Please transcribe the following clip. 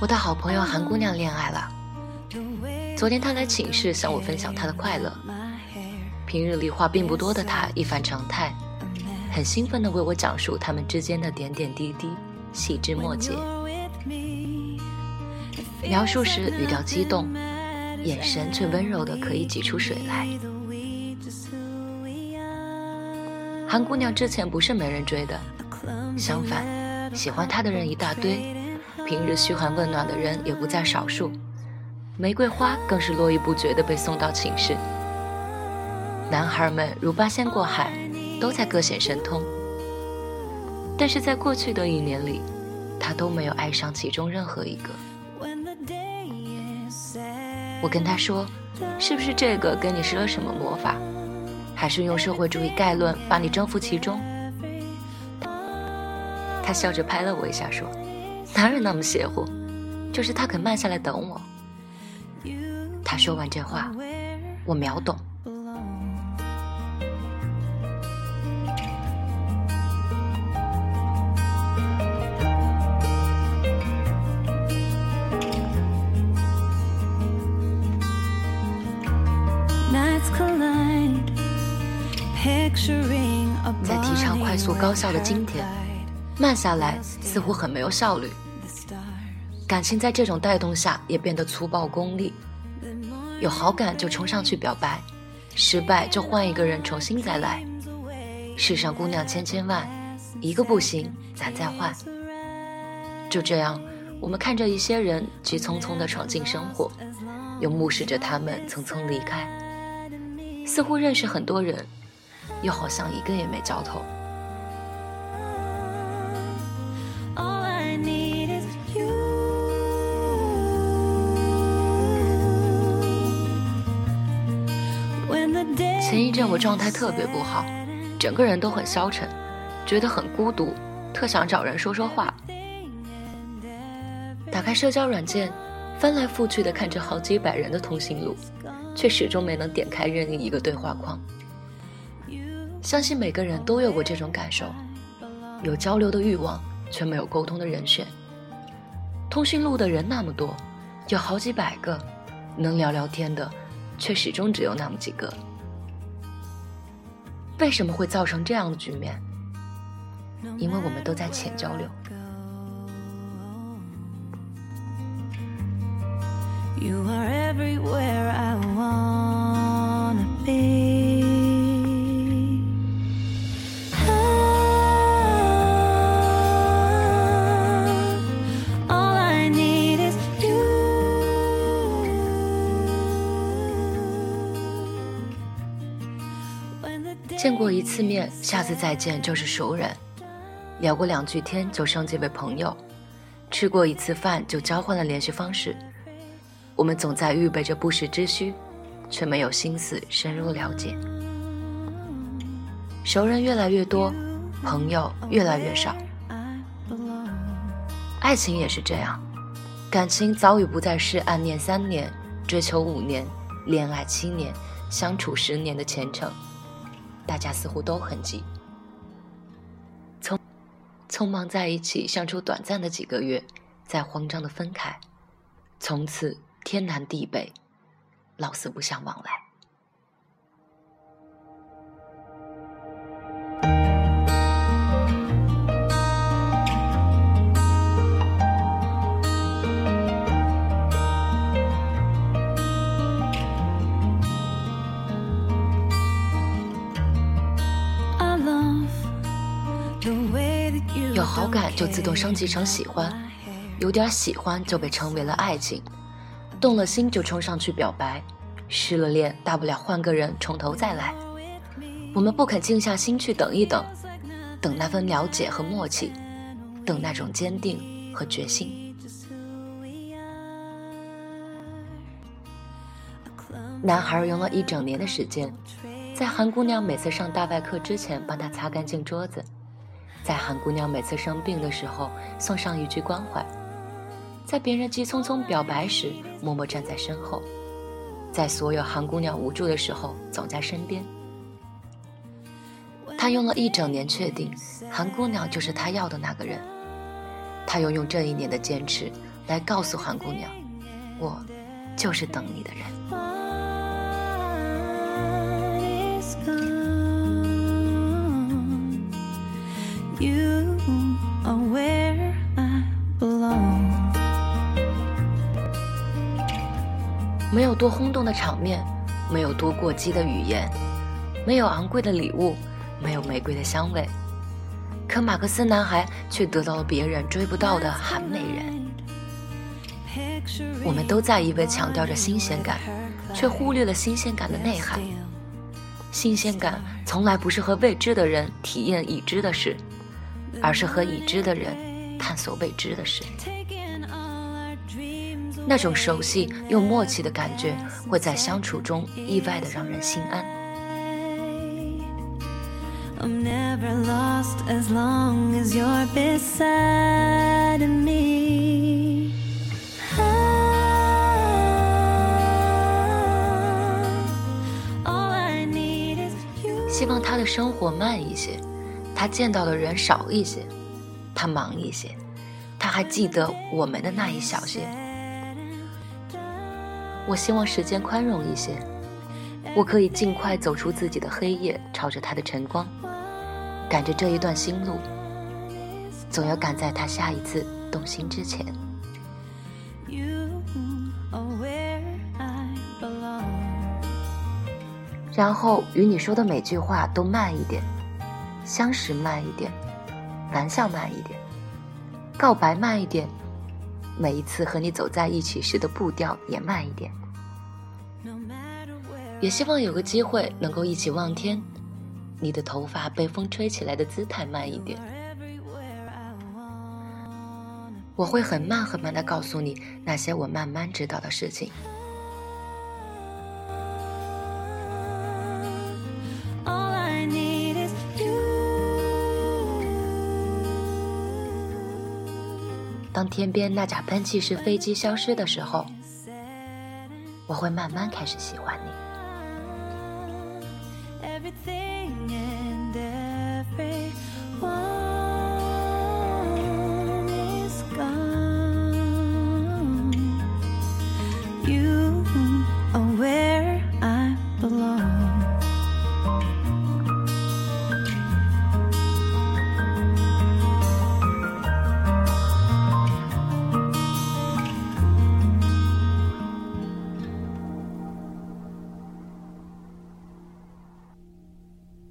我的好朋友韩姑娘恋爱了。昨天她来寝室向我分享她的快乐。平日里话并不多的她一反常态，很兴奋地为我讲述他们之间的点点滴滴、细枝末节。描述时语调激动，眼神却温柔的可以挤出水来。韩姑娘之前不是没人追的，相反，喜欢她的人一大堆。平日嘘寒问暖的人也不在少数，玫瑰花更是络绎不绝地被送到寝室。男孩们如八仙过海，都在各显神通。但是在过去的一年里，他都没有爱上其中任何一个。我跟他说：“是不是这个给你施了什么魔法，还是用社会主义概论把你征服其中？”他笑着拍了我一下，说。哪有那么邪乎？就是他肯慢下来等我。他说完这话，我秒懂。在提倡快速高效的今天，慢下来似乎很没有效率。感情在这种带动下也变得粗暴功利，有好感就冲上去表白，失败就换一个人重新再来。世上姑娘千千万，一个不行咱再换。就这样，我们看着一些人急匆匆地闯进生活，又目视着他们匆匆离开，似乎认识很多人，又好像一个也没交头。前一阵我状态特别不好，整个人都很消沉，觉得很孤独，特想找人说说话。打开社交软件，翻来覆去的看着好几百人的通讯录，却始终没能点开任意一个对话框。相信每个人都有过这种感受，有交流的欲望，却没有沟通的人选。通讯录的人那么多，有好几百个，能聊聊天的，却始终只有那么几个。为什么会造成这样的局面？因为我们都在浅交流。见过一次面，下次再见就是熟人；聊过两句天就升级为朋友；吃过一次饭就交换了联系方式。我们总在预备着不时之需，却没有心思深入了解。熟人越来越多，朋友越来越少。爱情也是这样，感情早已不再是暗恋三年、追求五年、恋爱七年、相处十年的前程。大家似乎都很急，匆匆忙在一起相处短暂的几个月，再慌张的分开，从此天南地北，老死不相往来。好感就自动升级成喜欢，有点喜欢就被称为了爱情，动了心就冲上去表白，失了恋大不了换个人从头再来。我们不肯静下心去等一等，等那份了解和默契，等那种坚定和决心。男孩用了一整年的时间，在韩姑娘每次上大外课之前帮她擦干净桌子。在韩姑娘每次生病的时候送上一句关怀，在别人急匆匆表白时默默站在身后，在所有韩姑娘无助的时候总在身边。他用了一整年确定韩姑娘就是他要的那个人，他又用这一年的坚持来告诉韩姑娘，我就是等你的人。多轰动的场面，没有多过激的语言，没有昂贵的礼物，没有玫瑰的香味，可马克思男孩却得到了别人追不到的韩美人。我们都在一味强调着新鲜感，却忽略了新鲜感的内涵。新鲜感从来不是和未知的人体验已知的事，而是和已知的人探索未知的事。那种熟悉又默契的感觉，会在相处中意外的让人心安。希望他的生活慢一些，他见到的人少一些，他忙一些，他还记得我们的那一小些。我希望时间宽容一些，我可以尽快走出自己的黑夜，朝着他的晨光，赶着这一段新路，总要赶在他下一次动心之前。然后与你说的每句话都慢一点，相识慢一点，玩笑慢一点，告白慢一点，每一次和你走在一起时的步调也慢一点。也希望有个机会能够一起望天，你的头发被风吹起来的姿态慢一点。我会很慢很慢的告诉你那些我慢慢知道的事情。当天边那架喷气式飞机消失的时候。我会慢慢开始喜欢你。thing